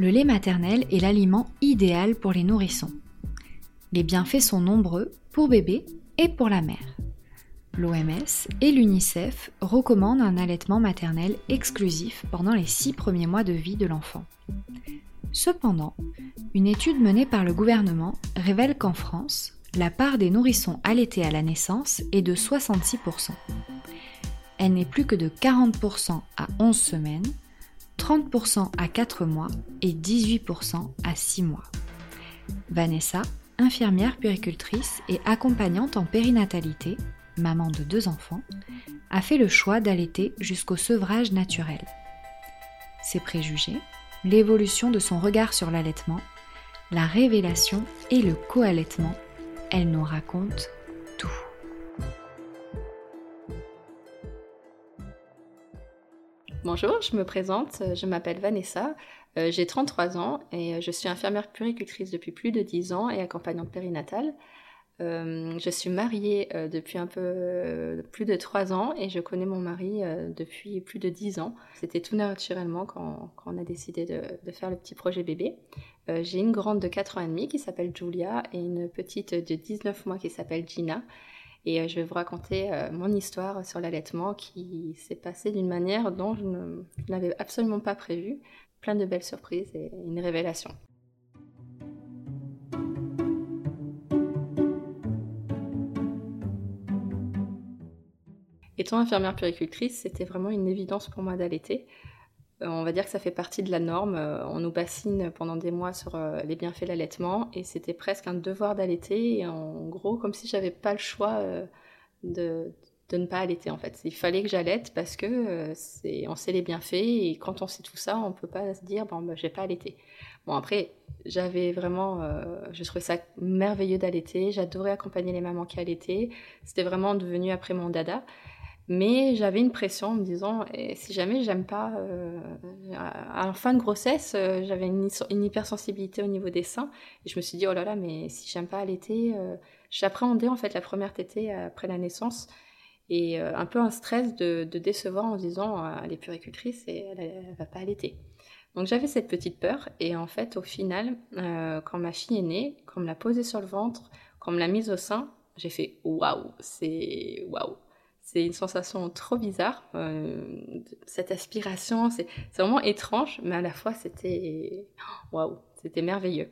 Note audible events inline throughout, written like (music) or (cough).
Le lait maternel est l'aliment idéal pour les nourrissons. Les bienfaits sont nombreux pour bébé et pour la mère. L'OMS et l'UNICEF recommandent un allaitement maternel exclusif pendant les six premiers mois de vie de l'enfant. Cependant, une étude menée par le gouvernement révèle qu'en France, la part des nourrissons allaités à la naissance est de 66%. Elle n'est plus que de 40% à 11 semaines, 30% à 4 mois et 18% à 6 mois. Vanessa, infirmière puéricultrice et accompagnante en périnatalité, maman de deux enfants, a fait le choix d'allaiter jusqu'au sevrage naturel. Ses préjugés, l'évolution de son regard sur l'allaitement, la révélation et le co-allaitement, elle nous raconte tout. Bonjour, je me présente, je m'appelle Vanessa, euh, j'ai 33 ans et je suis infirmière puricultrice depuis plus de 10 ans et accompagnante périnatale. Euh, je suis mariée euh, depuis un peu plus de 3 ans et je connais mon mari depuis plus de 10 ans. C'était tout naturellement quand, on a décidé de, de, faire le petit projet bébé. j'ai une grande de 4 ans et demi qui s'appelle Julia et une petite de 19 mois qui s'appelle Gina. Et euh, je vais vous raconter euh, mon histoire sur l'allaitement qui s'est passée d'une manière dont je n'avais absolument pas prévu. Plein de belles surprises et une révélation. Étant infirmière puricultrice, c'était vraiment une évidence pour moi d'allaiter. Euh, on va dire que ça fait partie de la norme. Euh, on nous bassine pendant des mois sur euh, les bienfaits de l'allaitement et c'était presque un devoir d'allaiter. en gros, comme si j'avais pas le choix de, ne pas allaiter en fait. Il fallait que j'allaite parce que c'est, on sait les bienfaits et quand on sait tout ça, on peut pas se dire bon, bah, je vais pas allaiter. Bon, après, j'avais vraiment, je trouvais ça merveilleux d'allaiter. J'adorais accompagner les mamans qui allaitaient. C'était vraiment devenu après mon dada. Mais j'avais une pression en me disant, eh, si jamais j'aime pas, euh, à la fin de grossesse, euh, j'avais une, hypersensibilité au niveau des seins. Et je me suis dit, oh là là, mais si j'aime pas allaiter, euh, j'appréhendais en fait la première tétée après la naissance. Et un peu un stress de, décevoir en se disant, elle est puricultrice et elle, elle va pas allaiter. Donc j'avais cette petite peur. Et en fait, au final, quand ma fille est née, quand on me l'a posée sur le ventre, quand on me l'a mise au sein, j'ai fait, waouh, c'est waouh c'est une sensation trop bizarre. Euh, cette aspiration, c'est vraiment étrange, mais à la fois c'était waouh, c'était merveilleux.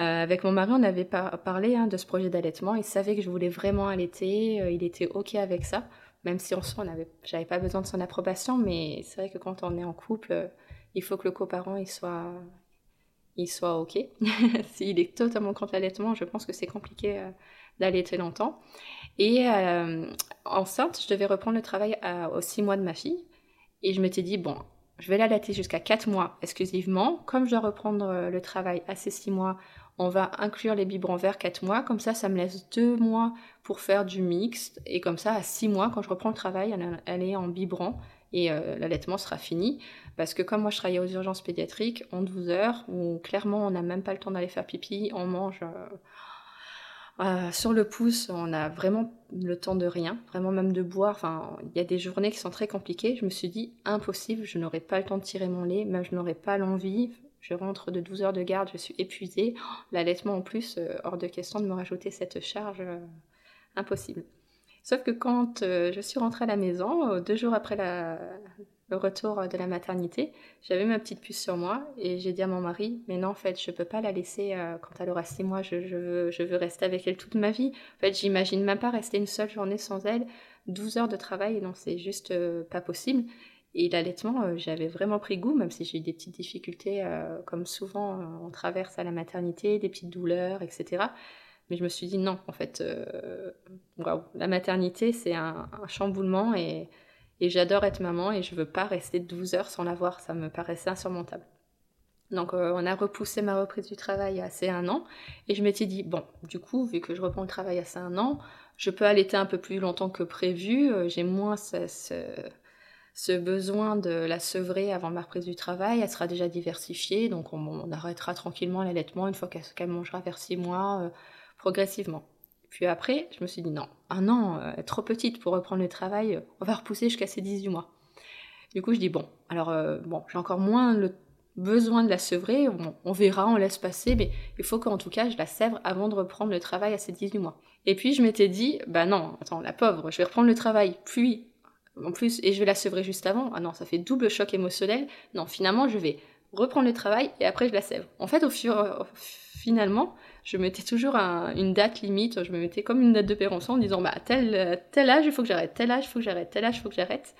Euh, avec mon mari, on avait parlé hein, de ce projet d'allaitement. Il savait que je voulais vraiment allaiter. Euh, il était ok avec ça, même si en soi, j'avais pas besoin de son approbation. Mais c'est vrai que quand on est en couple, il faut que le coparent il soit, il soit ok. (laughs) S'il est totalement contre l'allaitement, je pense que c'est compliqué d'allaiter longtemps. Et euh, enceinte, je devais reprendre le travail aux six mois de ma fille. Et je m'étais dit, bon, je vais l'allaiter jusqu'à quatre mois exclusivement. Comme je dois reprendre euh, le travail à ces six mois, on va inclure les biberons vers quatre mois. Comme ça, ça me laisse deux mois pour faire du mixte. Et comme ça, à six mois, quand je reprends le travail, elle, est en biberon et euh, l'allaitement sera fini. Parce que comme moi je travaillais aux urgences pédiatriques, en 12 heures, où clairement on n'a même pas le temps d'aller faire pipi, on mange euh, sur le pouce, on a vraiment le temps de rien, vraiment même de boire. Enfin, il y a des journées qui sont très compliquées. Je me suis dit, impossible, je n'aurai pas le temps de tirer mon lait, même je n'aurai pas l'envie. Je rentre de 12 heures de garde, je suis épuisée. L'allaitement en plus, euh, hors de question de me rajouter cette charge, euh, impossible. Sauf que quand je suis rentrée à la maison, deux jours après la, le retour de la maternité, j'avais ma petite puce sur moi et j'ai dit à mon mari, mais non, en fait, je peux pas la laisser euh, quand elle aura six mois, je, veux, je veux rester avec elle toute ma vie. En fait, j'imagine même pas rester une seule journée sans elle, 12 heures de travail, non, c'est juste euh, pas possible. Et l'allaitement, euh, j'avais vraiment pris goût, même si j'ai eu des petites difficultés, comme souvent on traverse à la maternité, des petites douleurs, etc. Mais je me suis dit non, en fait, la maternité, c'est un, un chamboulement et et j'adore être maman et je veux pas rester 12 heures sans la voir, ça me paraissait insurmontable. Donc euh, on a repoussé ma reprise du travail à ces un an et je m'étais dit bon du coup vu que je reprends le travail à ces un an je peux allaiter un peu plus longtemps que prévu. Euh, j'ai moins ce, besoin de la sevrer avant ma reprise du travail. Elle sera déjà diversifiée donc on, arrêtera tranquillement l'allaitement. Une fois qu'elle mangera vers six mois euh, progressivement puis après je me suis dit non un an est trop petite pour reprendre le travail on va repousser jusqu'à ses 18 mois du coup je dis bon alors bon j'ai encore moins le besoin de la sevrer, on, verra, on laisse passer, mais il faut qu'en tout cas je la sèvre avant de reprendre le travail à ses 18 mois. Et puis je m'étais dit, bah non, attends, la pauvre, je vais reprendre le travail, puis en plus, et je vais la sevrer juste avant. Ah non, ça fait double choc émotionnel. Non, finalement, je vais reprendre le travail et après je la sèvre. En fait, au fur, finalement, je mettais toujours une date limite, je me mettais comme une date de péremption en disant, bah tel, tel âge, il faut que j'arrête, tel âge, il faut que j'arrête, tel âge, il faut que j'arrête.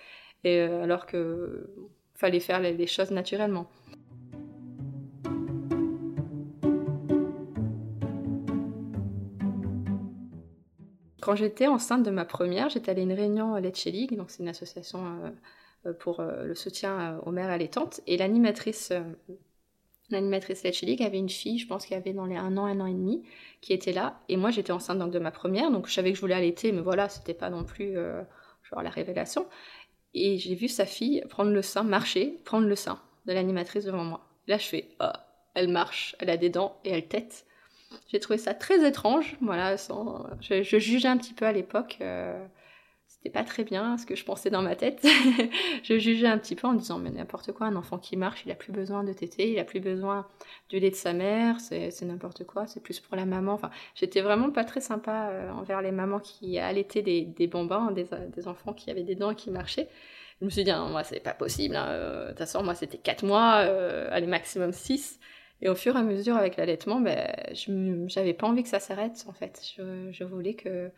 Et euh, alors que fallait faire les choses naturellement. Quand j'étais enceinte de ma première, j'étais allée à une réunion à Letche donc c'est une association euh, pour euh, le soutien aux mères allaitantes, et l'animatrice L'animatrice League avait une fille, je pense qu'elle avait dans les un an, un an et demi, qui était là. Et moi, j'étais enceinte donc, de ma première, donc je savais que je voulais allaiter, mais voilà, c'était pas non plus genre la révélation. Et j'ai vu sa fille prendre le sein, marcher, prendre le sein de l'animatrice devant moi. Là, je fais, oh, elle marche, elle a des dents et elle tête. J'ai trouvé ça très étrange. Voilà, je, jugeais un petit peu à l'époque. Euh, pas très bien ce que je pensais dans ma tête. (laughs) je jugeais un petit peu en disant mais n'importe quoi, un enfant qui marche, il a plus besoin de téter, il a plus besoin du lait de sa mère, c'est n'importe quoi, c'est plus pour la maman. Enfin, j'étais vraiment pas très sympa euh, envers les mamans qui allaitaient des, des bambins, des, des, enfants qui avaient des dents et qui marchaient. Je me suis dit, hein, moi, c'est pas possible. Hein, euh, de toute façon, moi, c'était 4 mois, allez, maximum 6. Et au fur et à mesure, avec l'allaitement, ben, j'avais pas envie que ça s'arrête, en fait. Je voulais que.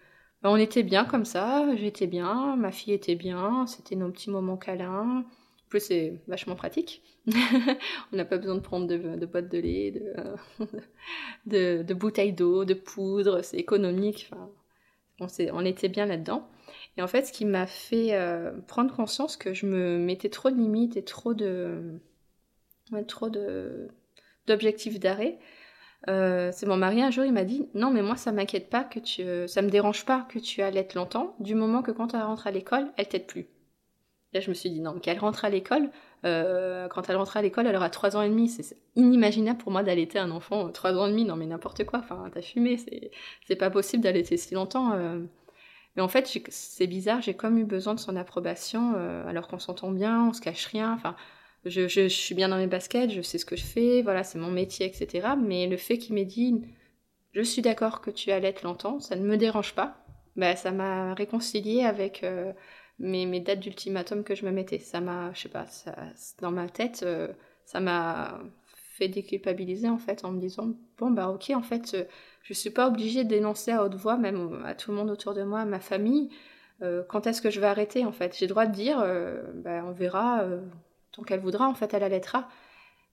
Ben, on était bien comme ça, j'étais bien, ma fille était bien, c'était nos petits moments câlins. En plus, c'est vachement pratique. (laughs) on n'a pas besoin de prendre de, de boîtes de lait, (laughs) de, bouteilles d'eau, de poudre, c'est économique. On, on, était bien là-dedans. Et en fait, ce qui m'a fait euh, prendre conscience que je me mettais trop de limites et trop de. De d'objectif d'arrêt. Euh, c'est mon mari un jour, il m'a dit non mais moi ça m'inquiète pas que tu, ça me dérange pas que tu allaites longtemps, du moment que quand elle rentre à l'école, elle t'aide plus. Là je me suis dit non mais qu'elle rentre à l'école, euh, quand elle rentre à l'école, elle aura 3 ans et demi, c'est inimaginable pour moi d'allaiter un enfant 3 ans et demi, non mais n'importe quoi, enfin t'as fumé, c'est pas possible d'allaiter si longtemps. Euh. Mais en fait c'est bizarre, j'ai comme eu besoin de son approbation, alors qu'on s'entend bien, on se cache rien, enfin je, suis bien dans mes baskets, je sais ce que je fais, voilà, c'est mon métier, etc. Mais le fait qu'il m'ait dit, je suis d'accord que tu allaites longtemps, ça ne me dérange pas, bah, ça m'a réconcilié avec euh, mes, dates d'ultimatum que je me mettais. Ça m'a, je sais pas, dans ma tête, euh, ça m'a fait déculpabiliser en fait en me disant, bon bah ok, en fait, euh, je suis pas obligée de dénoncer à haute voix, même à tout le monde autour de moi, à ma famille, quand est-ce que je vais arrêter en fait? J'ai le droit de dire, bah, on verra tant qu'elle voudra, en fait, elle allaitera.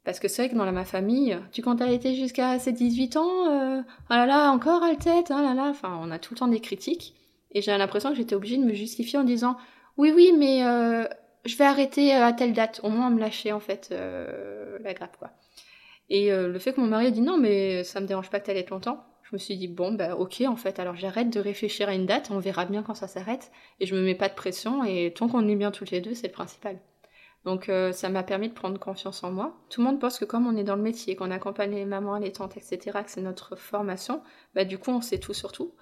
Parce que c'est vrai que dans ma famille, tu comptes allaiter jusqu'à ses 18 ans, euh, oh là là, encore elle tête, oh là là, enfin, on a tout le temps des critiques. Et j'ai l'impression que j'étais obligée de me justifier en disant, oui, oui, mais euh, je vais arrêter à telle date, au moins me lâcher, en fait, euh, la grappe, quoi. Et le fait que mon mari a dit, non, mais ça me dérange pas que tu allaites longtemps, je me suis dit, bon, bah ok, en fait, alors j'arrête de réfléchir à une date, on verra bien quand ça s'arrête, et je me mets pas de pression, et tant qu'on est bien toutes les deux, c'est le principal. Donc euh, ça m'a permis de prendre confiance en moi. Tout le monde pense que comme on est dans le métier, qu'on accompagne les mamans, les tantes, etc., que c'est notre formation, bah du coup on sait tout sur tout.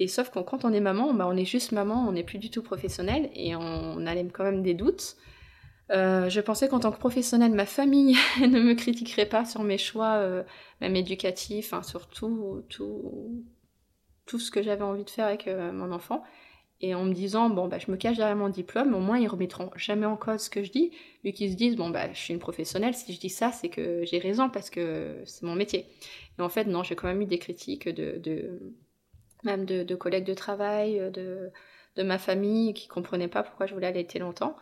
Et sauf que quand on est maman, bah, on est juste maman, on n'est plus du tout professionnel et on, a quand même des doutes. Euh, je pensais qu'en tant que professionnelle, ma famille (laughs) ne me critiquerait pas sur mes choix, euh, même éducatifs, sur tout, tout, tout ce que j'avais envie de faire avec mon enfant et en me disant bon bah je me cache derrière mon diplôme, au moins ils remettront jamais en cause ce que je dis, vu qu'ils se disent bon bah je suis une professionnelle, si je dis ça c'est que j'ai raison parce que c'est mon métier. Et en fait non, j'ai quand même eu des critiques de, même de, collègues de travail, de, de ma famille qui comprenaient pas pourquoi je voulais allaiter longtemps.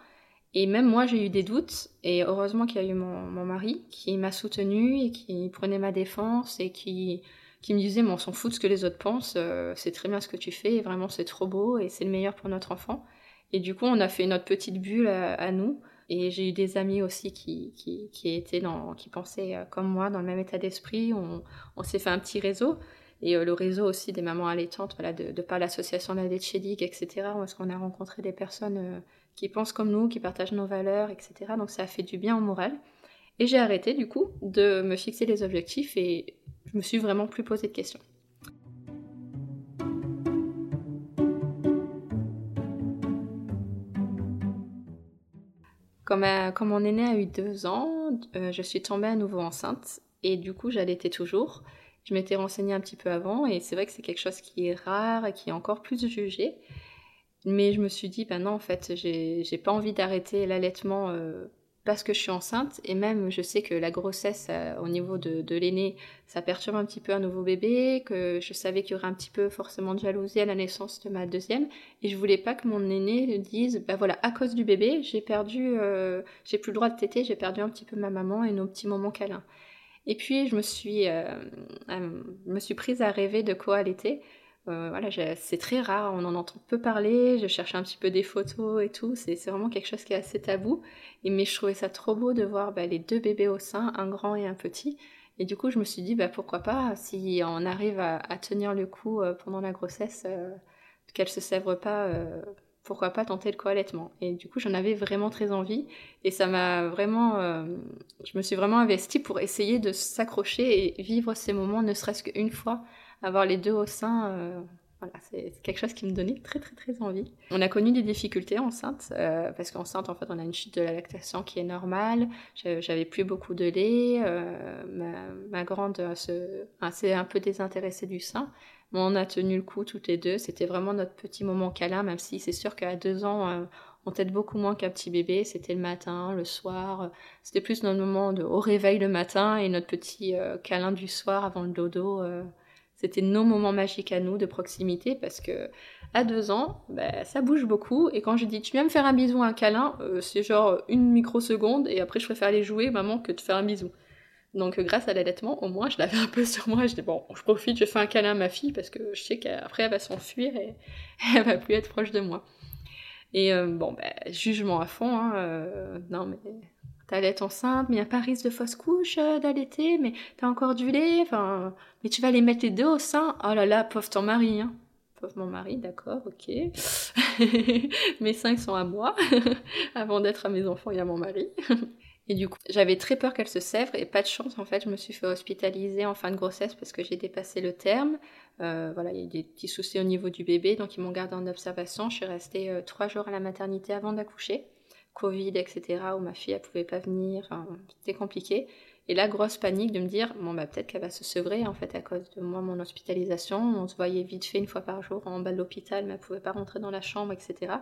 Et même moi j'ai eu des doutes et heureusement qu'il y a eu mon, mon mari qui m'a soutenue et qui prenait ma défense et qui qui me disait, mais on s'en fout de ce que les autres pensent, euh, c'est très bien ce que tu fais, et vraiment c'est trop beau, et c'est le meilleur pour notre enfant. Et du coup, on a fait notre petite bulle à, nous, Et j'ai eu des amis aussi qui, qui, qui étaient dans, qui pensaient comme moi, dans le même état d'esprit. On, on s'est fait un petit réseau. Et le réseau aussi des mamans allaitantes, voilà, de, de par l'association La Ligue, etc., où est-ce qu'on a rencontré des personnes qui pensent comme nous, qui partagent nos valeurs, etc. Donc ça a fait du bien au moral. Et j'ai arrêté du coup de me fixer des objectifs et je me suis vraiment plus posé de questions. Quand, quand mon aîné a eu deux ans, euh, je suis tombée à nouveau enceinte et du coup j'allaitais toujours. Je m'étais renseignée un petit peu avant et c'est vrai que c'est quelque chose qui est rare et qui est encore plus jugé. Mais je me suis dit, ben non, en fait, j'ai pas envie d'arrêter l'allaitement euh, parce que je suis enceinte. Et même, je sais que la grossesse, euh, au niveau de, de l'aîné, ça perturbe un petit peu un nouveau bébé, que je savais qu'il y aurait un petit peu forcément de jalousie à la naissance de ma deuxième. Et je voulais pas que mon aîné dise, ben voilà, à cause du bébé, j'ai perdu, euh, j'ai plus le droit de téter, j'ai perdu un petit peu ma maman et nos petits moments câlins. Et puis, je me suis, me suis prise à rêver de co-allaiter. Euh, voilà, c'est très rare, on en entend peu parler. Je cherche un petit peu des photos et tout. C'est vraiment quelque chose qui est assez tabou. Mais je trouvais ça trop beau de voir bah, les deux bébés au sein, un grand et un petit. Et du coup, je me suis dit, bah, pourquoi pas, si on arrive à, tenir le coup euh, pendant la grossesse, euh, qu'elle se sèvre pas, pourquoi pas tenter le co-allaitement. Et du coup, j'en avais vraiment très envie. Et ça m'a vraiment. je me suis vraiment investie pour essayer de s'accrocher et vivre ces moments, ne serait-ce qu'une fois avoir les deux au sein, euh, voilà, c'est quelque chose qui me donnait très très très envie. On a connu des difficultés enceinte, euh, parce qu'enceinte en fait on a une chute de la lactation qui est normale, j'avais plus beaucoup de lait, euh, ma, grande s'est un peu désintéressée du sein, mais on a tenu le coup toutes les deux, c'était vraiment notre petit moment câlin, même si c'est sûr qu'à deux ans on t'aide beaucoup moins qu'un petit bébé. C'était le matin, le soir. C'était plus notre moment de, au réveil le matin et notre petit câlin du soir avant le dodo. C'était nos moments magiques à nous de proximité parce que à deux ans, bah, ça bouge beaucoup. Et quand je dis tu viens me faire un bisou, un câlin, euh, c'est genre une microseconde et après je préfère aller jouer maman que de faire un bisou. Donc grâce à l'allaitement, au moins je l'avais un peu sur moi. Je dis bon, je profite, je fais un câlin à ma fille parce que je sais qu'après elle va s'enfuir et (laughs) elle va plus être proche de moi. Et euh, bon, bah, jugement à fond. Hein, euh, non mais t'allaites enceinte, mais il n'y a pas risque de fausse couche euh, d'allaiter, mais t'as encore du lait, enfin, mais tu vas les mettre les deux au sein. Oh là là, pauvre ton mari, hein. Pauvre mon mari, d'accord, ok. (laughs) mes cinq sont à moi. (laughs) Avant d'être à mes enfants, il y a mon mari. (laughs) Et du coup, j'avais très peur qu'elle se sèvre et pas de chance, en fait, je me suis fait hospitaliser en fin de grossesse parce que j'ai dépassé le terme. Euh, voilà, il y a eu des petits soucis au niveau du bébé, donc ils m'ont gardé en observation. Je suis restée euh, trois jours à la maternité avant d'accoucher. Covid, etc., où ma fille, elle pouvait pas venir, c'était compliqué. Et là, grosse panique de me dire, bon, bah, peut-être qu'elle va se sevrer, en fait, à cause de moi, mon hospitalisation. On se voyait vite fait une fois par jour en bas de l'hôpital, mais elle pouvait pas rentrer dans la chambre, etc.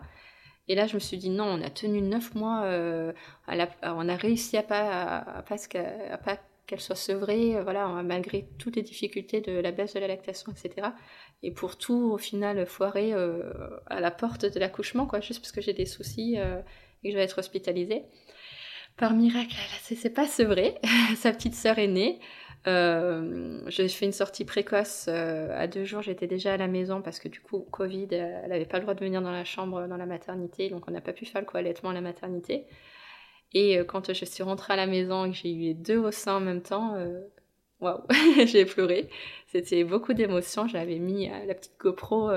Et là, je me suis dit, non, on a tenu neuf mois, euh, on a réussi à pas, à, pas, qu'elle soit sevrée, euh, voilà, malgré toutes les difficultés de la baisse de la lactation, etc. Et pour tout, au final, foirer euh, à la porte de l'accouchement, quoi, juste parce que j'ai des soucis et je vais être hospitalisée. Par miracle, elle s'est pas sevrée. (laughs) Sa petite sœur est née. Euh, j'ai fait une sortie précoce euh, à deux jours. J'étais déjà à la maison parce que du coup, Covid, elle n'avait pas le droit de venir dans la chambre, dans la maternité. Donc, on n'a pas pu faire le co-allaitement à la maternité. Et euh, quand je suis rentrée à la maison et que j'ai eu les deux au sein en même temps, waouh, (laughs) j'ai pleuré. C'était beaucoup d'émotions. J'avais mis la petite GoPro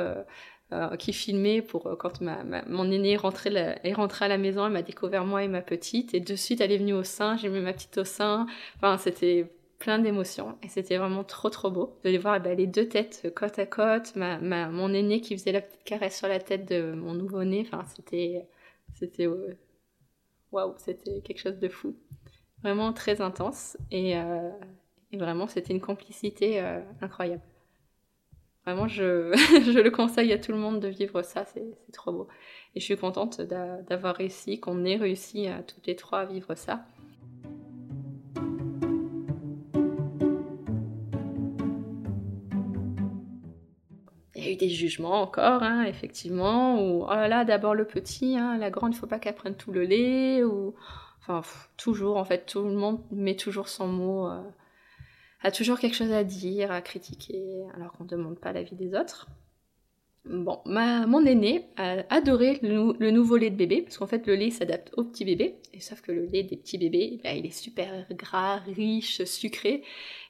euh, qui filmait pour euh, quand mon aîné est rentré, est rentré à la maison, elle m'a découvert moi et ma petite, et de suite elle est venue au sein, j'ai mis ma petite au sein, enfin c'était plein d'émotions, et c'était vraiment trop trop beau de les voir bah, les deux têtes côte à côte, mon aîné qui faisait la petite caresse sur la tête de mon nouveau-né, enfin c'était, c'était, waouh, c'était quelque chose de fou, vraiment très intense, euh, et vraiment c'était une complicité incroyable. Vraiment, je, (laughs) je, le conseille à tout le monde de vivre ça, c'est trop beau. Et je suis contente d'avoir réussi, qu'on ait réussi à toutes les trois à vivre ça. Il y a eu des jugements encore, hein, effectivement, ou oh là là, d'abord le petit, hein, la grande, il faut pas qu'elle prenne tout le lait, ou enfin, toujours, en fait, tout le monde met toujours son mot. Euh, a toujours quelque chose à dire, à critiquer, alors qu'on ne demande pas l'avis des autres. Bon, ma, mon aîné a adoré le, nouveau lait de bébé, parce qu'en fait le lait s'adapte au petit bébé, et sauf que le lait des petits bébés, bah, il est super gras, riche, sucré,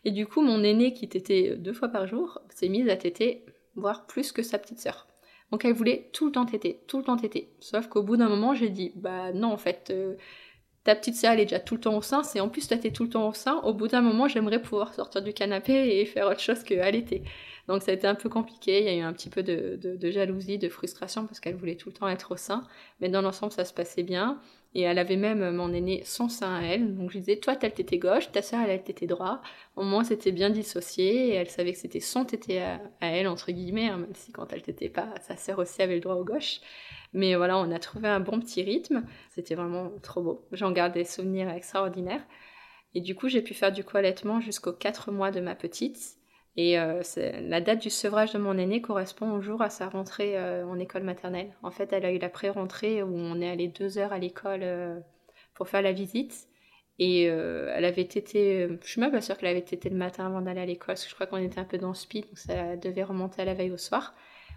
et du coup mon aîné qui tétait deux fois par jour s'est mise à téter, voire plus que sa petite sœur. Donc elle voulait tout le temps téter, tout le temps téter. Sauf qu'au bout d'un moment j'ai dit, bah non en fait, euh, ta petite sœur elle est déjà tout le temps au sein, c'est en plus toi t'es tout le temps au sein, au bout d'un moment j'aimerais pouvoir sortir du canapé et faire autre chose que. Donc ça a été un peu compliqué, il y a eu un petit peu de, jalousie, de frustration parce qu'elle voulait tout le temps être au sein, mais dans l'ensemble ça se passait bien. Et elle avait même mon aîné son sein à elle, donc je disais toi t'as le tété gauche, ta soeur elle a le tété droit. Au moins c'était bien dissocié et elle savait que c'était son tété à, elle entre guillemets, hein, même si quand elle t'était pas, sa sœur aussi avait le droit au gauche. Mais voilà, on a trouvé un bon petit rythme. C'était vraiment trop beau. J'en garde des souvenirs extraordinaires. Et du coup, j'ai pu faire du coalettement jusqu'aux 4 mois de ma petite. Et euh, la date du sevrage de mon aîné correspond au jour à sa rentrée euh, en école maternelle. En fait, elle a eu la pré-rentrée où on est allé deux heures à l'école euh, pour faire la visite. Et elle avait été, je suis même pas sûre qu'elle avait été le matin avant d'aller à l'école, parce que je crois qu'on était un peu dans le speed, donc ça devait remonter à la veille au soir.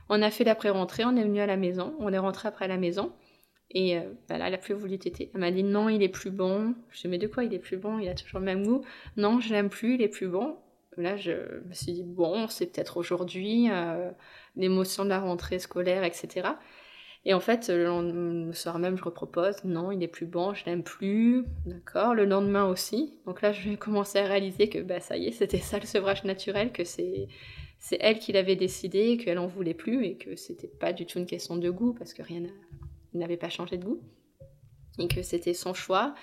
On a fait la pré-rentrée, on est venu à la maison, on est rentré après à la maison. Et euh, bah là, elle a plus voulu téter. Elle m'a dit non, il est plus bon. Je dit, mais de quoi il est plus bon? Il a toujours le même goût. Non, je l'aime plus, il est plus bon. Là, je me suis dit, bon, c'est peut-être aujourd'hui, euh, l'émotion de la rentrée scolaire, etc. Et en fait, le, soir même, je repropose, non, il est plus bon, je l'aime plus, d'accord. Le lendemain aussi. Donc là, je vais commencer à réaliser que bah, ça y est, c'était ça le sevrage naturel, que c'est c'est elle qui l'avait décidé, qu'elle en voulait plus et que c'était pas du tout une question de goût parce que rien n'avait pas changé de goût et que c'était son choix.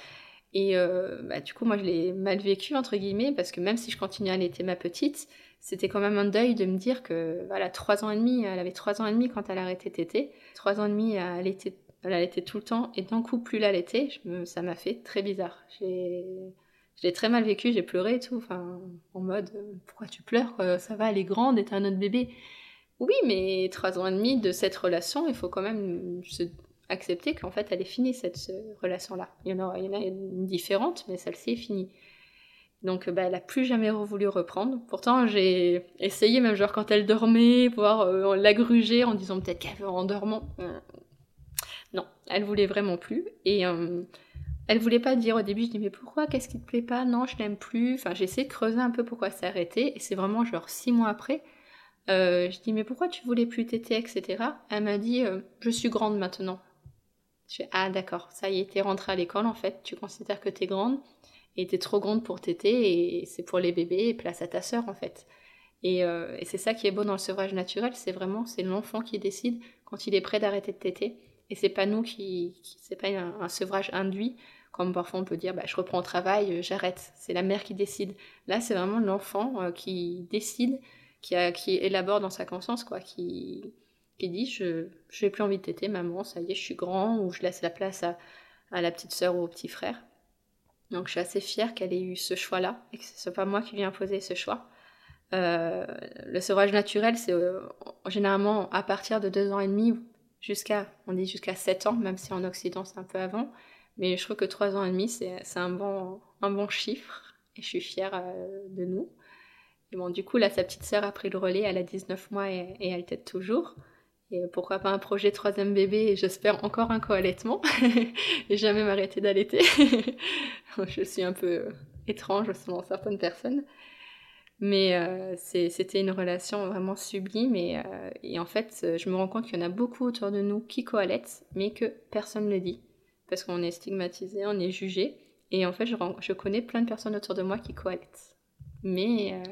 Et euh, bah, du coup, moi, je l'ai mal vécu, entre guillemets, parce que même si je continuais à allaiter ma petite, c'était quand même un deuil de me dire que, voilà, trois ans et demi, elle avait trois ans et demi quand elle a arrêté. Trois ans et demi, elle allaitait, elle tout le temps, et d'un coup, plus l'allaiter, ça m'a fait très bizarre. Je l'ai très mal vécu, j'ai pleuré et tout, enfin, en mode, euh, pourquoi tu pleures Ça va, elle est grande et t'as un autre bébé. Oui, mais trois ans et demi de cette relation, il faut quand même se accepter qu'en fait, elle est finie, cette relation-là. Il, y en a, une différente, mais celle-ci est finie. Donc, bah, elle a plus jamais voulu reprendre. Pourtant, j'ai essayé, même genre quand elle dormait, voir euh, la gruger en disant peut-être qu'elle veut en dormant. Non, elle voulait vraiment plus. Et euh, elle voulait pas dire au début, je dis mais pourquoi, qu'est-ce qui te plaît pas? Non, je l'aime plus. Enfin, j'ai essayé de creuser un peu pourquoi c'est arrêté. Et c'est vraiment genre six mois après. Euh, je dis mais pourquoi tu voulais plus téter, etc. Elle m'a dit euh, je suis grande maintenant. Je fais ah d'accord, ça y est, t'es rentrée à l'école en fait. Tu considères que t'es grande et t'es trop grande pour téter et c'est pour les bébés et place à ta sœur en fait. Et, euh, et c'est ça qui est beau dans le sevrage naturel, c'est vraiment c'est l'enfant qui décide quand il est prêt d'arrêter de téter. Et c'est pas nous qui, c'est pas un, sevrage induit, comme parfois on peut dire, bah, je reprends le travail, euh, j'arrête. C'est la mère qui décide. Là, c'est vraiment l'enfant euh, qui décide, qui, qui élabore dans sa conscience, quoi, qui, qui dit, je n'ai plus envie de téter, maman, ça y est, je suis grand, ou je laisse la place à, à la petite sœur ou au petit frère. Donc je suis assez fière qu'elle ait eu ce choix-là, et que ce soit pas moi qui lui ai imposé ce choix. Euh, le sevrage naturel, c'est généralement à partir de deux ans et demi, jusqu'à, on dit jusqu'à 7 ans, même si en Occident c'est un peu avant. Mais je trouve que 3 ans et demi, c'est, un, bon, un bon chiffre. Et je suis fière euh, de nous. Et bon, du coup, là, sa petite sœur a pris le relais, elle a 19 mois et, elle tête toujours. Et pourquoi pas un projet troisième bébé et j'espère encore un co-allaitement. (laughs) et jamais m'arrêter d'allaiter. (laughs) je suis un peu étrange selon certaines personnes. Mais euh, c'était une relation vraiment sublime et, euh, et, en fait, je me rends compte qu'il y en a beaucoup autour de nous qui coalettent, mais que personne ne le dit. Parce qu'on est stigmatisé, on est jugé. Et en fait, je, connais plein de personnes autour de moi qui coalettent. Mais euh,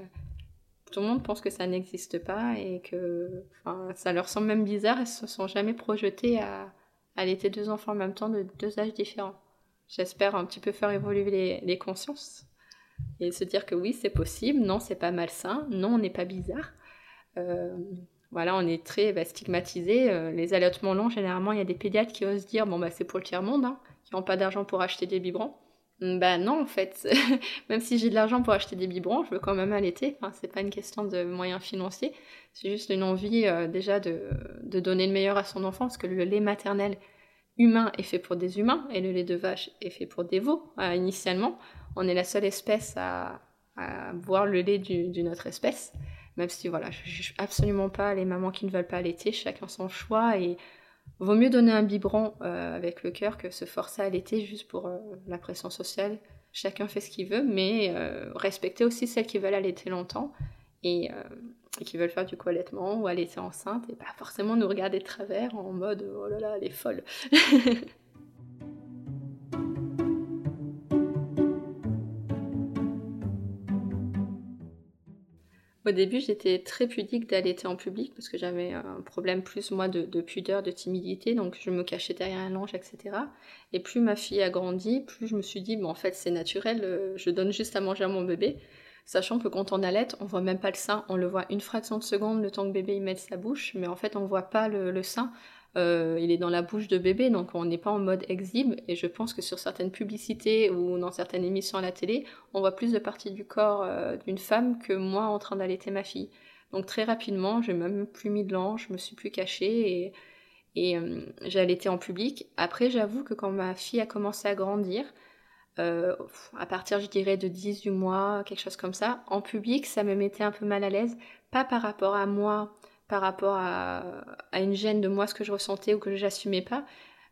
tout le monde pense que ça n'existe pas et que ça leur semble même bizarre et se sont jamais projetés à, à allaiter deux enfants en même temps de deux âges différents. J'espère un petit peu faire évoluer les, les consciences et se dire que oui, c'est possible, non, c'est pas malsain, non, on n'est pas bizarre. Euh, voilà, on est très bah, stigmatisé. Euh, les allaitements longs, généralement, il y a des pédiatres qui osent dire bon, bah, c'est pour le tiers-monde, hein, qui n'ont pas d'argent pour acheter des biberons. Ben non, en fait, (laughs) même si j'ai de l'argent pour acheter des biberons, je veux quand même allaiter. Enfin, c'est pas une question de moyens financiers, c'est juste une envie euh, déjà de, de, donner le meilleur à son enfant, parce que le lait maternel humain est fait pour des humains et le lait de vache est fait pour des veaux, initialement on est la seule espèce à, boire le lait d'une autre espèce. Même si, voilà, je juge absolument pas les mamans qui ne veulent pas allaiter, chacun son choix. Et vaut mieux donner un biberon euh, avec le cœur que se forcer à allaiter juste pour euh, la pression sociale. Chacun fait ce qu'il veut, mais euh, respecter aussi celles qui veulent allaiter longtemps et, qui veulent faire du co-allaitement ou allaiter enceinte et pas forcément nous regarder de travers en mode oh là là, elle est folle. (laughs) Au début, j'étais très pudique d'allaiter en public parce que j'avais un problème plus, moi, de, pudeur, de timidité, donc je me cachais derrière un linge, etc. Et plus ma fille a grandi, plus je me suis dit, bon, en fait, c'est naturel, euh, je donne juste à manger à mon bébé. Sachant que quand on allait, on voit même pas le sein, on le voit une fraction de seconde le temps que bébé y mette sa bouche, mais en fait, on voit pas le sein. Euh, il est dans la bouche de bébé, donc on n'est pas en mode exhibe. Et je pense que sur certaines publicités ou dans certaines émissions à la télé, on voit plus de parties du corps euh, d'une femme que moi en train d'allaiter ma fille. Donc très rapidement, j'ai même plus mis de l'ange, je me suis plus cachée et, et euh, j'ai allaité en public. Après, j'avoue que quand ma fille a commencé à grandir, à partir, je dirais, de 18 mois, quelque chose comme ça, en public, ça me mettait un peu mal à l'aise. Pas par rapport à moi, par rapport à, une gêne de moi, ce que je ressentais ou que j'assumais pas,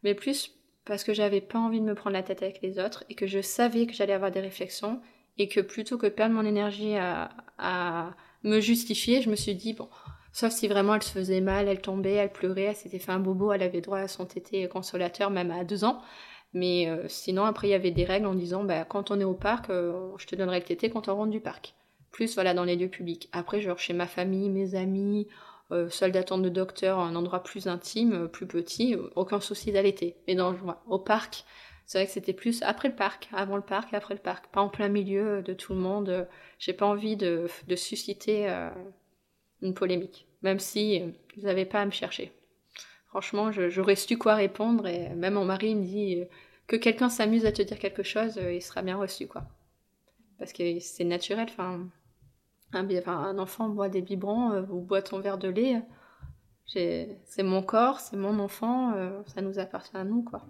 mais plus parce que j'avais pas envie de me prendre la tête avec les autres et que je savais que j'allais avoir des réflexions et que plutôt que perdre mon énergie à, me justifier, je me suis dit, bon, sauf si vraiment elle se faisait mal, elle tombait, elle pleurait, elle s'était fait un bobo, elle avait droit à son tété consolateur même à deux ans. Mais euh, sinon, après, il y avait des règles en disant, bah, quand on est au parc, euh, je te donnerai le tété quand on rentre du parc. Plus, voilà, dans les lieux publics. Après, genre chez ma famille, mes amis, euh, salle d'attente de docteur, un endroit plus intime, euh, plus petit, euh, aucun souci d'allaiter. Mais dans, au parc, c'est vrai que c'était plus après le parc, avant le parc après le parc, pas en plein milieu de tout le monde. J'ai pas envie de, susciter une polémique, même si vous n'avez pas à me chercher. Franchement, j'aurais su quoi répondre et même mon mari me dit que quelqu'un s'amuse à te dire quelque chose, il sera bien reçu, quoi. Parce que c'est naturel, enfin, un, enfant boit des biberons euh, ou boit ton verre de lait. C'est mon corps, c'est mon enfant, euh, ça nous appartient à nous, quoi.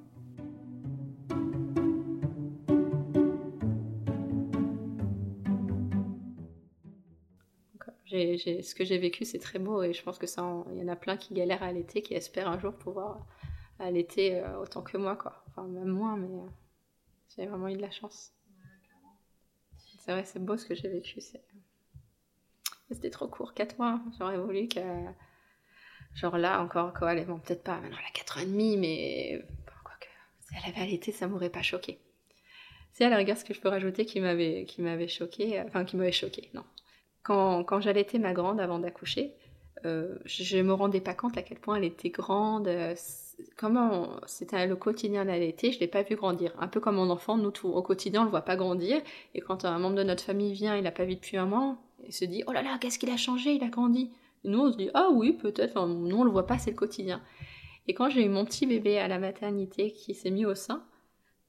ce que j'ai vécu, c'est très beau et je pense que ça, il y en a plein qui galèrent à allaiter, qui espèrent un jour pouvoir allaiter euh, autant que moi, quoi. Enfin, même moins, mais j'ai vraiment eu de la chance. C'est vrai, c'est beau ce que j'ai vécu. C'est c'était trop court, 4 mois. J'aurais voulu que. Genre là, encore, quoi, elle peut-être pas, maintenant elle a 4 ans et demi, mais. Quoi que, si elle avait allaité, ça m'aurait pas choqué. C'est à la rigueur ce que je peux rajouter qui m'avait, choqué, euh, enfin qui m'avait choqué, non. Quand, quand j'allaitais ma grande avant d'accoucher, euh, je me rendais pas compte à quel point elle était grande. Euh, comment c'était le quotidien d'allaiter, je l'ai pas vu grandir. Un peu comme mon enfant, nous au quotidien on le voit pas grandir. Et quand un membre de notre famille vient, il l'a pas vu depuis un mois, il se dit oh là là, qu'est-ce qu'il a changé, il a grandi. Et nous on se dit ah oui, peut-être, enfin, nous on le voit pas, c'est le quotidien. Et quand j'ai eu mon petit bébé à la maternité qui s'est mis au sein,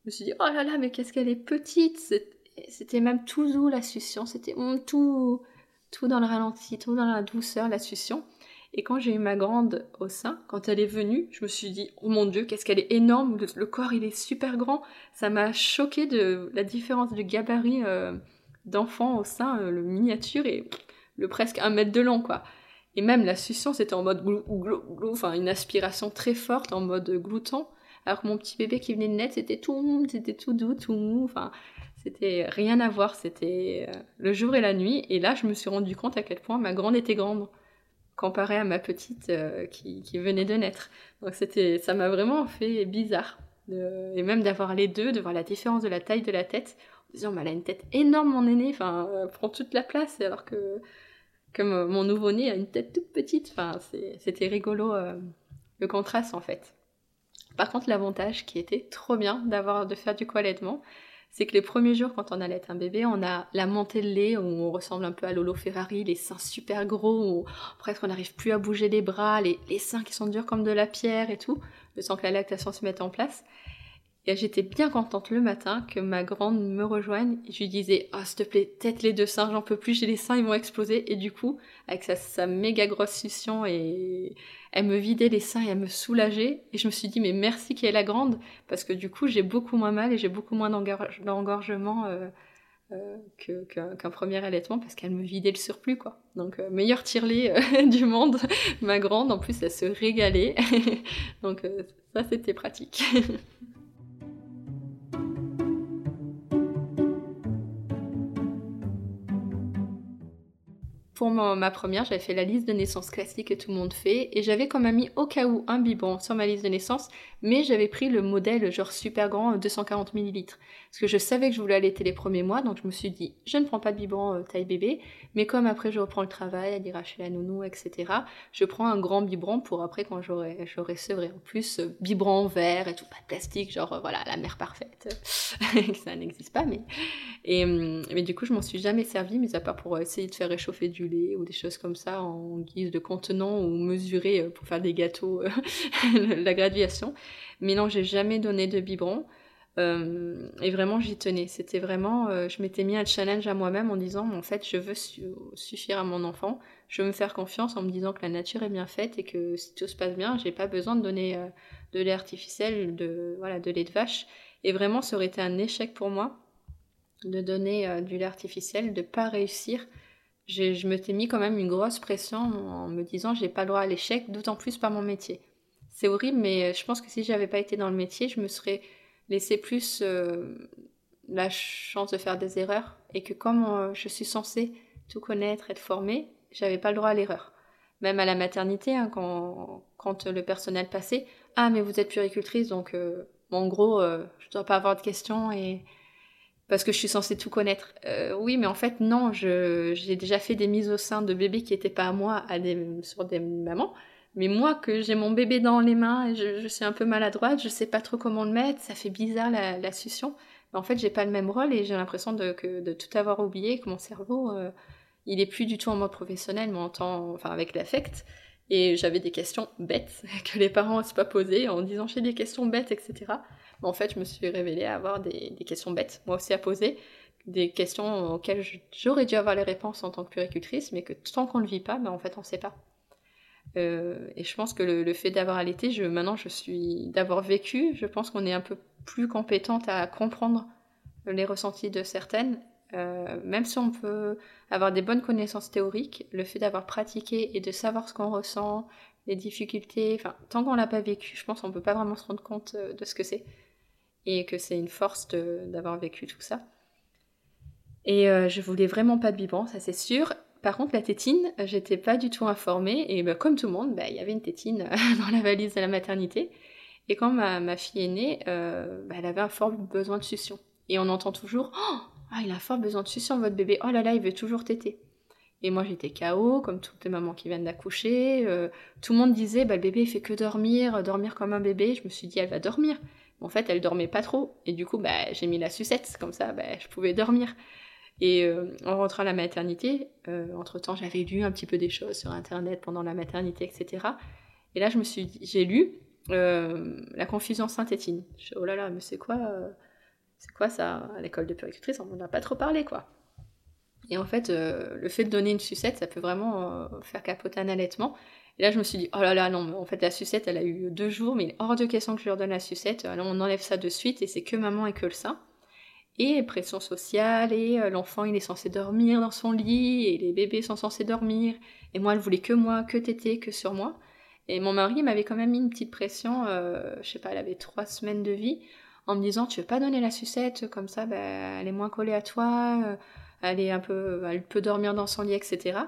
je me suis dit oh là là, mais qu'est-ce qu'elle est petite C'était même tout doux la succion, c'était tout, tout dans le ralenti, tout dans la douceur, la succion. Et quand j'ai eu ma grande au sein, quand elle est venue, je me suis dit, oh mon dieu, qu'est-ce qu'elle est énorme, le, corps il est super grand. Ça m'a choqué de la différence de gabarit euh, d'enfant au sein, euh, le miniature et le presque un mètre de long, quoi. Et même la succion, c'était en mode glou, glou, glou, enfin une aspiration très forte, en mode glouton. Alors que mon petit bébé qui venait de naître, c'était tout, c'était tout doux, tout mou, enfin, c'était rien à voir, c'était euh, le jour et la nuit. Et là, je me suis rendu compte à quel point ma grande était grande comparée à ma petite euh, qui, qui, venait de naître. Donc c'était, ça m'a vraiment fait bizarre. et même d'avoir les deux, de voir la différence de la taille de la tête disant, elle a une tête énorme, mon aîné, enfin, elle prend toute la place, alors que comme mon nouveau-né a une tête toute petite, enfin, c'était rigolo euh, le contraste en fait. Par contre, l'avantage qui était trop bien d'avoir de faire du co-allaitement, c'est que les premiers jours quand on allait un bébé, on a la montée de lait où on ressemble un peu à Lolo Ferrari, les seins super gros, où presque on n'arrive plus à bouger les bras, les, les seins qui sont durs comme de la pierre et tout, le temps que la lactation se mette en place. Et j'étais bien contente le matin que ma grande me rejoigne. Et je lui disais, oh, s'il te plaît, tête les deux seins, j'en peux plus, j'ai les seins, ils vont exploser. Et du coup, avec sa, méga grosse succion, et elle me vidait les seins et elle me soulageait. Et je me suis dit, mais merci qu'elle est la grande, parce que du coup, j'ai beaucoup moins mal et j'ai beaucoup moins d'engorgement euh, qu'un premier allaitement parce qu'elle me vidait le surplus quoi. Donc meilleur tire-lait (laughs) du monde, ma grande en plus elle se régalait. (laughs) Donc ça c'était pratique. (laughs) Pour ma, première, j'avais fait la liste de naissance classique que tout le monde fait et j'avais quand même mis au cas où un biberon sur ma liste de naissance, mais j'avais pris le modèle genre super grand 240 ml parce que je savais que je voulais allaiter les premiers mois, donc je me suis dit je ne prends pas de biberon euh, taille bébé, mais comme après je reprends le travail, à dire acheter la nounou, etc. Je prends un grand biberon pour après quand j'aurai j'aurai sevré. En plus euh, biberon vert et tout pas de plastique, genre euh, voilà la mère parfaite, (laughs) ça n'existe pas, mais et hum, mais du coup je m'en suis jamais servi, mais à part pour essayer de faire réchauffer du ou des choses comme ça en guise de contenant ou mesuré euh, pour faire des gâteaux, (laughs) la graduation. Mais non, j'ai jamais donné de biberon. Euh, et vraiment, j'y tenais. C'était vraiment, je m'étais mis un challenge à moi-même en disant, en fait, je veux suffire à mon enfant. Je veux me faire confiance en me disant que la nature est bien faite et que si tout se passe bien, j'ai pas besoin de donner de lait artificiel, de voilà, de lait de vache. Et vraiment, ça aurait été un échec pour moi de donner du lait artificiel, de pas réussir je me suis mis quand même une grosse pression en me disant j'ai pas le droit à l'échec, d'autant plus par mon métier. C'est horrible, mais je pense que si j'avais pas été dans le métier, je me serais laissé plus euh, la chance de faire des erreurs et que comme euh, je suis censée tout connaître, être formée, j'avais pas le droit à l'erreur. Même à la maternité, hein, quand, quand, le personnel passait, ah mais vous êtes puricultrice, donc euh, en gros, je dois pas avoir de questions et parce que je suis censée tout connaître. Oui, mais en fait, non, j'ai déjà fait des mises au sein de bébés qui n'étaient pas à moi, à des, sur des mamans. Mais moi, que j'ai mon bébé dans les mains et je, suis un peu maladroite, je sais pas trop comment le mettre, ça fait bizarre la, succion. Mais en fait, j'ai pas le même rôle et j'ai l'impression de, de tout avoir oublié, que mon cerveau, euh, il est plus du tout en mode professionnel, mais en temps, enfin, avec l'affect. Et j'avais des questions bêtes (laughs) que les parents n'osent pas poser en disant j'ai des questions bêtes, etc en fait, je me suis révélée avoir des, questions bêtes, moi aussi à poser, des questions auxquelles j'aurais dû avoir les réponses en tant que puricultrice, mais que tant qu'on ne le vit pas, ben, en fait, on ne sait pas. Euh, et je pense que le, fait d'avoir allaité, maintenant, je suis d'avoir vécu, je pense qu'on est un peu plus compétente à comprendre les ressentis de certaines. Euh, même si on peut avoir des bonnes connaissances théoriques, le fait d'avoir pratiqué et de savoir ce qu'on ressent, les difficultés, enfin, tant qu'on l'a pas vécu, je pense qu'on peut pas vraiment se rendre compte euh, de ce que c'est et que c'est une force d'avoir vécu tout ça. Et euh, je voulais vraiment pas de biberon, ça c'est sûr. Par contre, la tétine, j'étais pas du tout informée et bah, comme tout le monde, bah, il y avait une tétine (laughs) dans la valise de la maternité. Et quand ma, fille est née, euh, bah, elle avait un fort besoin de succion. Et on entend toujours oh, ah, il a fort besoin de succion, votre bébé. Oh là là, il veut toujours téter. Et moi, j'étais KO, comme toutes les mamans qui viennent d'accoucher. Euh, tout le monde disait le bébé, il fait que dormir, dormir comme un bébé. Je me suis dit elle va dormir. En fait, elle dormait pas trop. Et du coup, j'ai mis la sucette, comme ça, je pouvais dormir. Et euh, en rentrant à la maternité, euh, entre-temps, j'avais lu un petit peu des choses sur Internet pendant la maternité, etc. Et là, je me suis j'ai lu euh, La confusion synthétine. Je oh là là, mais c'est quoi, c'est quoi ça? À l'école de puricultrice, on n'en a pas trop parlé, quoi. Et en fait, le fait de donner une sucette, ça peut vraiment faire capoter un allaitement. Et là, je me suis dit, oh là là, non, en fait, la sucette, elle a eu deux jours, mais il est hors de question que je lui redonne la sucette. Alors, on enlève ça de suite et c'est que maman et que le sein. Et pression sociale, et euh, l'enfant, il est censé dormir dans son lit, et les bébés sont censés dormir. Et moi, elle voulait que moi, que tété, que sur moi. Et mon mari m'avait quand même mis une petite pression, euh, je sais pas, elle avait trois semaines de vie, en me disant, tu veux pas donner la sucette, comme ça, bah, elle est moins collée à toi, euh, elle est un peu, elle peut dormir dans son lit, etc.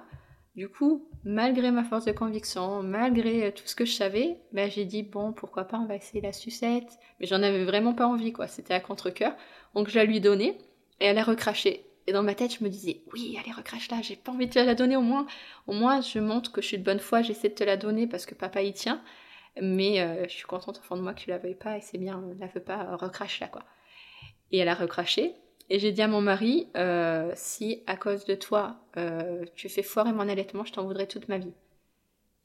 Du coup, malgré ma force de conviction, malgré euh, tout ce que je savais, ben j'ai dit bon, pourquoi pas, on va essayer la sucette. Mais j'en avais vraiment pas envie, quoi. C'était à contre-coeur. Donc je la lui ai donnée et elle a recraché. Et dans ma tête, je me disais oui, allez, recrache là. J'ai pas envie de te la donner au moins. Au moins, je montre que je suis de bonne foi. J'essaie de te la donner parce que papa y tient. Mais euh, je suis contente au fond de moi que tu la veuilles pas et c'est bien, ne la veux pas, recrache là, quoi. Et elle a recraché. Et j'ai dit à mon mari, euh, si à cause de toi, euh, tu fais foirer mon allaitement, je t'en voudrais toute ma vie.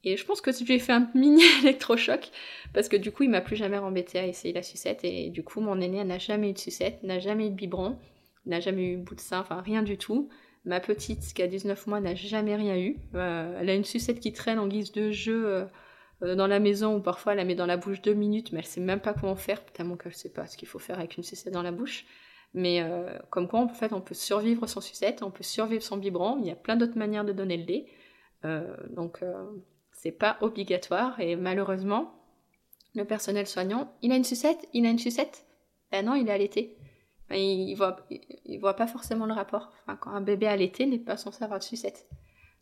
Et je pense que j'ai fait un mini (laughs) électrochoc, parce que du coup, il m'a plus jamais embêté à essayer la sucette. Et du coup, mon aîné n'a jamais eu de sucette, n'a jamais eu de biberon, n'a jamais eu bout de sein, enfin rien du tout. Ma petite, qui a 19 mois, n'a jamais rien eu. Euh, elle a une sucette qui traîne en guise de jeu dans la maison, ou parfois elle la met dans la bouche deux minutes, mais elle sait même pas comment faire, tellement qu'elle sait pas ce qu'il faut faire avec une sucette dans la bouche. Mais euh, comme quoi, en fait, on peut survivre sans sucette, on peut survivre sans biberon. Il y a plein d'autres manières de donner le lait. Euh, donc, euh, c'est pas obligatoire. Et malheureusement, le personnel soignant, il a une sucette, il a une sucette. Ben non, il est allaité. Ben, il, voit, il, voit pas forcément le rapport. Enfin, quand un bébé allaité n'est pas censé avoir de sucette.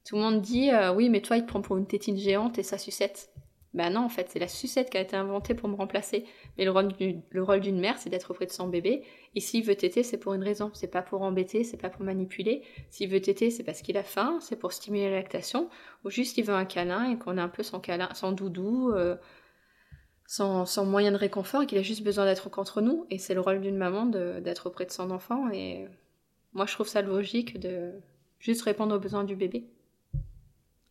Tout le monde dit, oui, mais toi, il te prend pour une tétine géante et sa sucette. Ben non, en fait, c'est la sucette qui a été inventée pour me remplacer. Mais le rôle, d'une mère, c'est d'être auprès de son bébé. Et s'il veut téter, c'est pour une raison. C'est pas pour embêter, c'est pas pour manipuler. S'il veut téter, c'est parce qu'il a faim, c'est pour stimuler la lactation. Ou juste il veut un câlin et qu'on a un peu son câlin, son doudou, euh, sans, moyen de réconfort et qu'il a juste besoin d'être contre nous. Et c'est le rôle d'une maman d'être auprès de son enfant. Et moi, je trouve ça logique de juste répondre aux besoins du bébé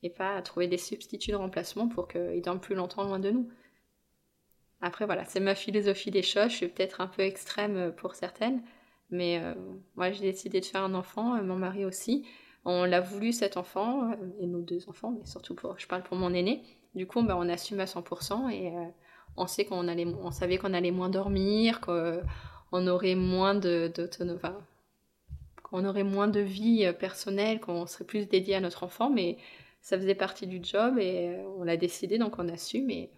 et pas à trouver des substituts de remplacement pour qu'ils dorment plus longtemps loin de nous. Après, voilà, c'est ma philosophie des choses. Je suis peut-être un peu extrême pour certaines, mais euh, moi, j'ai décidé de faire un enfant, euh, mon mari aussi. On l'a voulu, cet enfant, euh, et nos deux enfants, mais surtout pour, je parle pour mon aîné. Du coup, ben, on assume à 100% et on sait qu'on allait, on savait qu'on allait moins dormir, qu'on aurait moins enfin, qu'on aurait moins de vie personnelle, qu'on serait plus dédié à notre enfant, mais ça faisait partie du job et euh, on l'a décidé, donc on a su, mais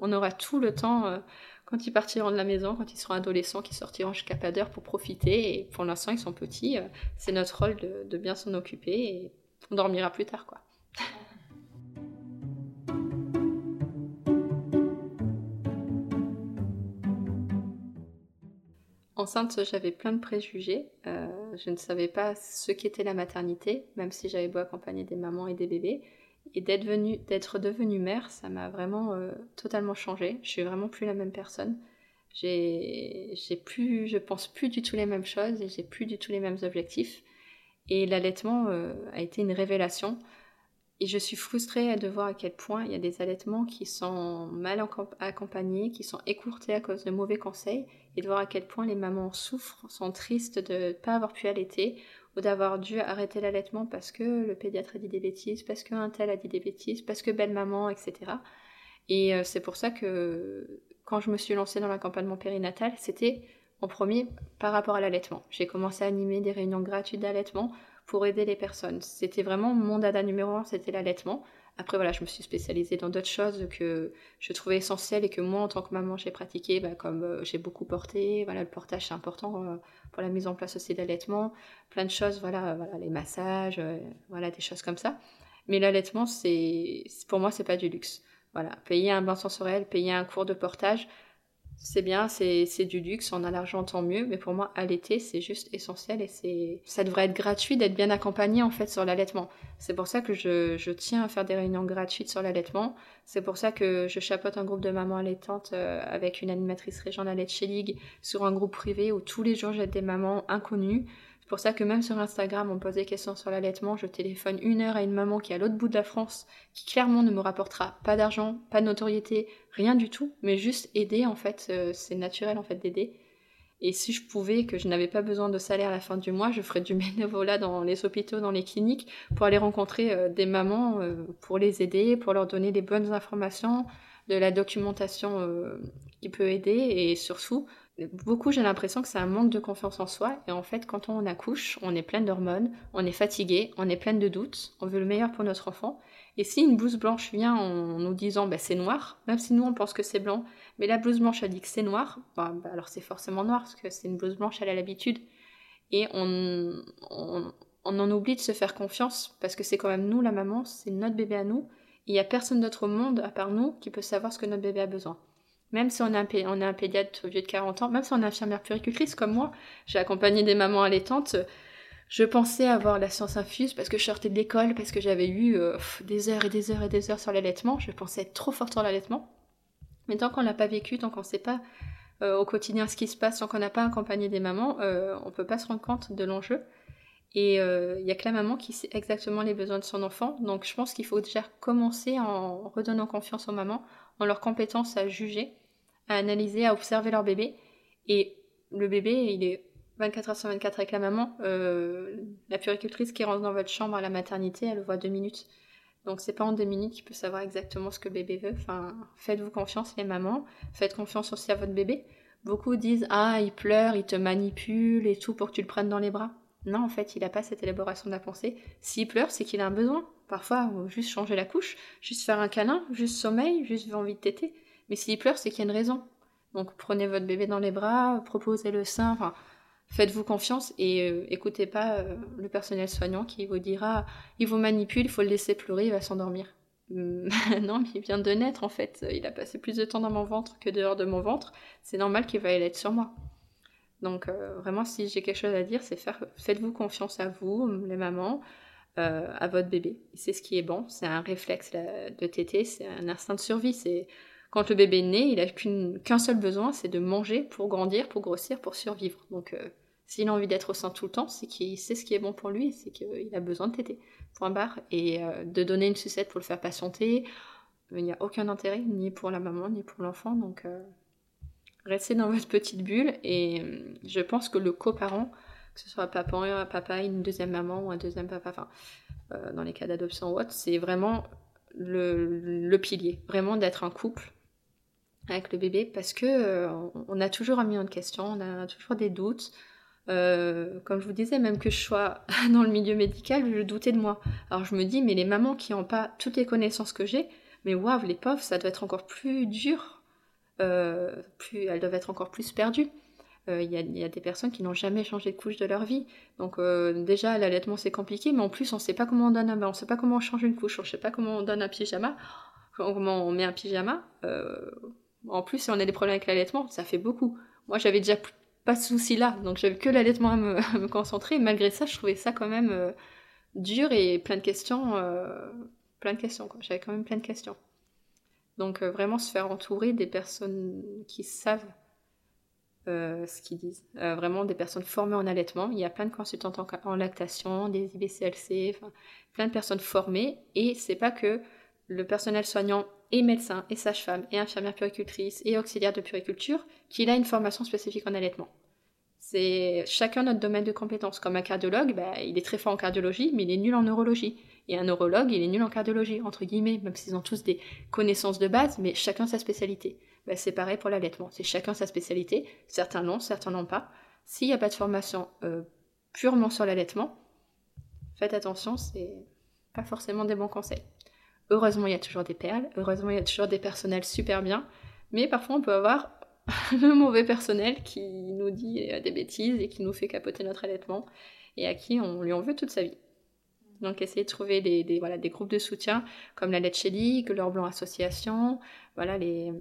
on aura tout le temps euh, quand ils partiront de la maison, quand ils seront adolescents, qu'ils sortiront jusqu'à pas d'heure pour profiter. Et pour l'instant, ils sont petits. Euh, c'est notre rôle de, bien s'en occuper et on dormira plus tard, quoi. (laughs) Enceinte, j'avais plein de préjugés. Je ne savais pas ce qu'était la maternité, même si j'avais beau accompagner des mamans et des bébés. Et d'être, devenue mère, ça m'a vraiment euh, totalement changé. Je suis vraiment plus la même personne. J'ai, j'ai plus, je pense plus du tout les mêmes choses et j'ai plus du tout les mêmes objectifs. Et l'allaitement euh, a été une révélation. Et je suis frustrée de voir à quel point il y a des allaitements qui sont mal accompagnés, qui sont écourtés à cause de mauvais conseils, et de voir à quel point les mamans souffrent, sont tristes de ne pas avoir pu allaiter, ou d'avoir dû arrêter l'allaitement parce que le pédiatre a dit des bêtises, parce qu'un tel a dit des bêtises, parce que belle maman, etc. Et euh, c'est pour ça que quand je me suis lancée dans l'accompagnement périnatal, c'était en premier par rapport à l'allaitement. J'ai commencé à animer des réunions gratuites d'allaitement pour aider les personnes. C'était vraiment mon dada numéro un, c'était l'allaitement. Après, voilà, je me suis spécialisée dans d'autres choses que je trouvais essentielles et que moi, en tant que maman, j'ai pratiqué, bah, comme euh, j'ai beaucoup porté. Voilà, le portage, c'est important euh, pour la mise en place aussi d'allaitement. Plein de choses, voilà, voilà les massages, euh, voilà, des choses comme ça. Mais l'allaitement, c'est, pour moi, c'est pas du luxe. Voilà, payer un bain sensoriel, payer un cours de portage, c'est bien, c'est du luxe, on a l'argent tant mieux, mais pour moi, allaiter, c'est juste essentiel et c'est ça devrait être gratuit d'être bien accompagné en fait sur l'allaitement. C'est pour ça que je, je, tiens à faire des réunions gratuites sur l'allaitement. C'est pour ça que je chapeaute un groupe de mamans allaitantes euh, avec une animatrice régionale chez League sur un groupe privé où tous les jours j'aide des mamans inconnues c'est pour ça que même sur Instagram, on pose des questions sur l'allaitement. Je téléphone une heure à une maman qui est à l'autre bout de la France, qui clairement ne me rapportera pas d'argent, pas de notoriété, rien du tout, mais juste aider en fait. Euh, c'est naturel en fait d'aider. Et si je pouvais, que je n'avais pas besoin de salaire à la fin du mois, je ferais du bénévolat dans les hôpitaux, dans les cliniques, pour aller rencontrer euh, des mamans, euh, pour les aider, pour leur donner les bonnes informations, de la documentation qui peut aider, et surtout beaucoup j'ai l'impression que c'est un manque de confiance en soi. Et en fait quand on accouche on est plein d'hormones, on est fatigué, on est plein de doutes, on veut le meilleur pour notre enfant. Et si une blouse blanche vient en nous disant bah, c'est noir, même si nous on pense que c'est blanc, mais la blouse blanche a dit que c'est noir, bah, bah, alors c'est forcément noir parce que c'est une blouse blanche elle a l'habitude. Et on, on, on, en oublie de se faire confiance parce que c'est quand même nous la maman, c'est notre bébé à nous, il n'y a personne d'autre au monde à part nous qui peut savoir ce que notre bébé a besoin. Même si on est, un, on un pédiatre vieux de 40 ans, même si on est infirmière puricultrice comme moi, j'ai accompagné des mamans allaitantes, je pensais avoir la science infuse parce que je sortais de l'école, parce que j'avais eu euh, des heures et des heures et des heures sur l'allaitement, je pensais être trop forte sur l'allaitement. Mais tant qu'on l'a pas vécu, tant qu'on ne sait pas euh, au quotidien ce qui se passe, tant qu'on n'a pas accompagné des mamans, euh, on ne peut pas se rendre compte de l'enjeu. Et il n'y a que la maman qui sait exactement les besoins de son enfant. Donc je pense qu'il faut déjà commencer en redonnant confiance aux mamans, en leur compétence à juger, à analyser, à observer leur bébé. Et le bébé, il est 24 heures sur 24 avec la maman. Euh, la puricultrice qui rentre dans votre chambre à la maternité, elle le voit deux minutes. Donc c'est pas en deux minutes qu'il peut savoir exactement ce que le bébé veut. Enfin, faites-vous confiance les mamans. Faites confiance aussi à votre bébé. Beaucoup disent Ah, il pleure, il te manipule et tout pour que tu le prennes dans les bras. Non, en fait, il n'a pas cette élaboration de la pensée. S'il pleure, c'est qu'il a un besoin. Parfois, juste changer la couche, juste faire un câlin, juste sommeil, juste envie de téter. Mais s'il pleure, c'est qu'il y a une raison. Donc prenez votre bébé dans les bras, proposez le sein, enfin, faites-vous confiance et euh, écoutez pas euh, le personnel soignant qui vous dira il vous manipule, il faut le laisser pleurer, il va s'endormir. Hum, (laughs) non, il vient de naître en fait. Il a passé plus de temps dans mon ventre que dehors de mon ventre. C'est normal qu'il va aller être sur moi. Donc euh, vraiment, si j'ai quelque chose à dire, c'est faire, faites-vous confiance à vous, les mamans, à votre bébé. C'est ce qui est bon. C'est un réflexe de téter, c'est un instinct de survie. C'est quand le bébé est né, il a qu'un seul besoin, c'est de manger pour grandir, pour grossir, pour survivre. Donc, euh, s'il a envie d'être au sein tout le temps, c'est qu'il sait ce qui est bon pour lui, c'est qu'il a besoin de téter. Point barre. Et euh, de donner une sucette pour le faire patienter, il n'y a aucun intérêt, ni pour la maman, ni pour l'enfant. Donc, euh, restez dans votre petite bulle. Et je pense que le coparent, que ce soit papa, un papa, une deuxième maman ou un deuxième papa, enfin, dans les cas d'adoption ou autre, c'est vraiment le, pilier. Vraiment d'être un couple avec le bébé parce que euh, on a toujours un million de questions, on a toujours des doutes. Euh, comme je vous disais, même que je sois (laughs) dans le milieu médical, je doutais de moi. Alors je me dis, mais les mamans qui n'ont pas toutes les connaissances que j'ai, mais waouh, les pauvres, ça doit être encore plus dur. Euh, plus, elles doivent être encore plus perdues. Il y, a des personnes qui n'ont jamais changé de couche de leur vie. Donc déjà, l'allaitement c'est compliqué, mais en plus on ne sait pas comment on donne un bain, on ne sait pas comment on change une couche, on ne sait pas comment on donne un pyjama, comment on met un pyjama. En plus, si on a des problèmes avec l'allaitement, ça fait beaucoup. Moi, j'avais déjà pas ce souci-là, donc j'avais que l'allaitement (laughs) à me, concentrer. Malgré ça, je trouvais ça quand même euh, dur et plein de questions. Euh, plein de questions, J'avais quand même plein de questions. Donc, euh, vraiment se faire entourer des personnes qui savent ce qu'ils disent. vraiment des personnes formées en allaitement. Il y a plein de consultantes en, lactation, des IBCLC, plein de personnes formées. Et c'est pas que le personnel soignant et médecin et sage-femme et infirmière puricultrice et auxiliaire de puriculture qu'il a une formation spécifique en allaitement. C'est chacun notre domaine de compétence. Comme un cardiologue, bah, il est très fort en cardiologie, mais il est nul en neurologie. Et un neurologue, il est nul en cardiologie, entre guillemets, même s'ils ont tous des connaissances de base, mais chacun sa spécialité. Bah, c'est pareil pour l'allaitement, c'est chacun sa spécialité. Certains l'ont, certains n'ont pas. S'il n'y a pas de formation euh, purement sur l'allaitement, faites attention, c'est pas forcément des bons conseils. Heureusement, il y a toujours des perles, heureusement, il y a toujours des personnels super bien, mais parfois on peut avoir (laughs) le mauvais personnel qui nous dit des bêtises et qui nous fait capoter notre allaitement et à qui on lui en veut toute sa vie. Donc essayez de trouver des, voilà, des groupes de soutien comme la Let's que l'Or Blanc Association, voilà, les,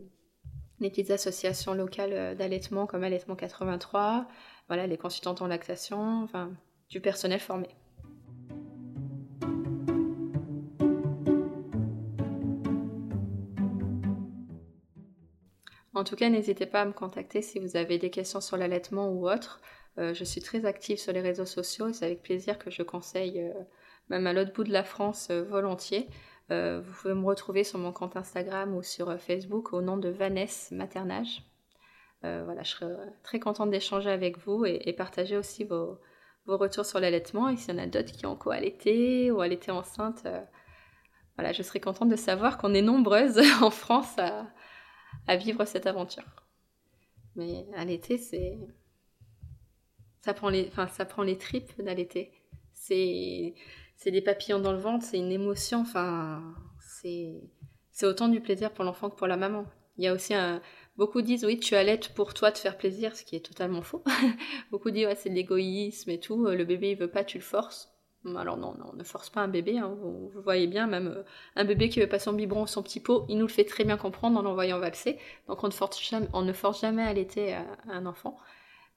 les petites associations locales d'allaitement comme Allaitement 83, voilà, les consultantes en lactation, enfin, du personnel formé. En tout cas, n'hésitez pas à me contacter si vous avez des questions sur l'allaitement ou autre. Euh, je suis très active sur les réseaux sociaux et c'est avec plaisir que je conseille, euh, même à l'autre bout de la France, euh, volontiers. vous pouvez me retrouver sur mon compte Instagram ou sur Facebook au nom de Vanessa Maternage. voilà, je serai très contente d'échanger avec vous et, partager aussi vos, retours sur l'allaitement. Et s'il y en a d'autres qui ont co-allaité ou allaité enceinte, voilà, je serais contente de savoir qu'on est nombreuses (laughs) en France à à vivre cette aventure. Mais l'été, c'est. Ça prend les, enfin, ça prend les tripes d'allaiter. C'est, c'est des papillons dans le ventre, c'est une émotion. Enfin, c'est, c'est autant du plaisir pour l'enfant que pour la maman. Il y a aussi un, beaucoup disent oui, tu allaites pour toi te faire plaisir, ce qui est totalement faux. (laughs) beaucoup disent ouais, c'est de l'égoïsme et tout. Le bébé il veut pas, tu le forces. Alors non, non, ne force pas un bébé, hein. vous, voyez bien, même euh, un bébé qui veut pas son biberon ou son petit pot, il nous le fait très bien comprendre en l'envoyant valser, donc on ne force jamais, on ne force jamais à allaiter à, un enfant.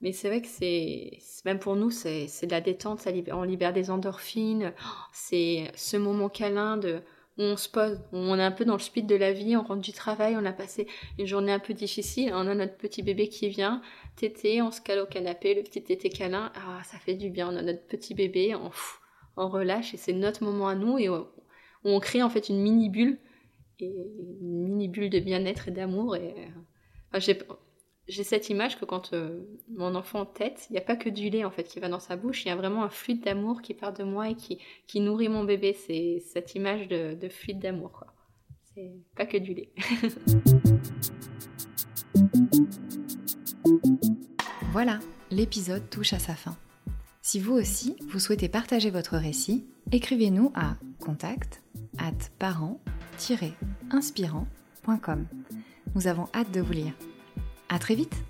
Mais c'est vrai que c'est, même pour nous, c'est, de la détente, ça on libère des endorphines, c'est ce moment câlin de, où on se pose, où on est un peu dans le speed de la vie, on rentre du travail, on a passé une journée un peu difficile, on a notre petit bébé qui vient, tété, on se cale au canapé, le petit tété câlin, ah, ça fait du bien, on a notre petit bébé, on, on relâche et c'est notre moment à nous et on, crée en fait une mini bulle et une mini bulle de bien-être et d'amour et j'ai cette image que quand euh, mon enfant tête, il n'y a pas que du lait en fait qui va dans sa bouche, il y a vraiment un fluide d'amour qui part de moi et qui, nourrit mon bébé. C'est cette image de, de fluide d'amour. C'est pas que du lait. (laughs) Voilà, l'épisode touche à sa fin. Si vous aussi, vous souhaitez partager votre récit, écrivez-nous à contact at parent-inspirant.com. Nous avons hâte de vous lire. À très vite!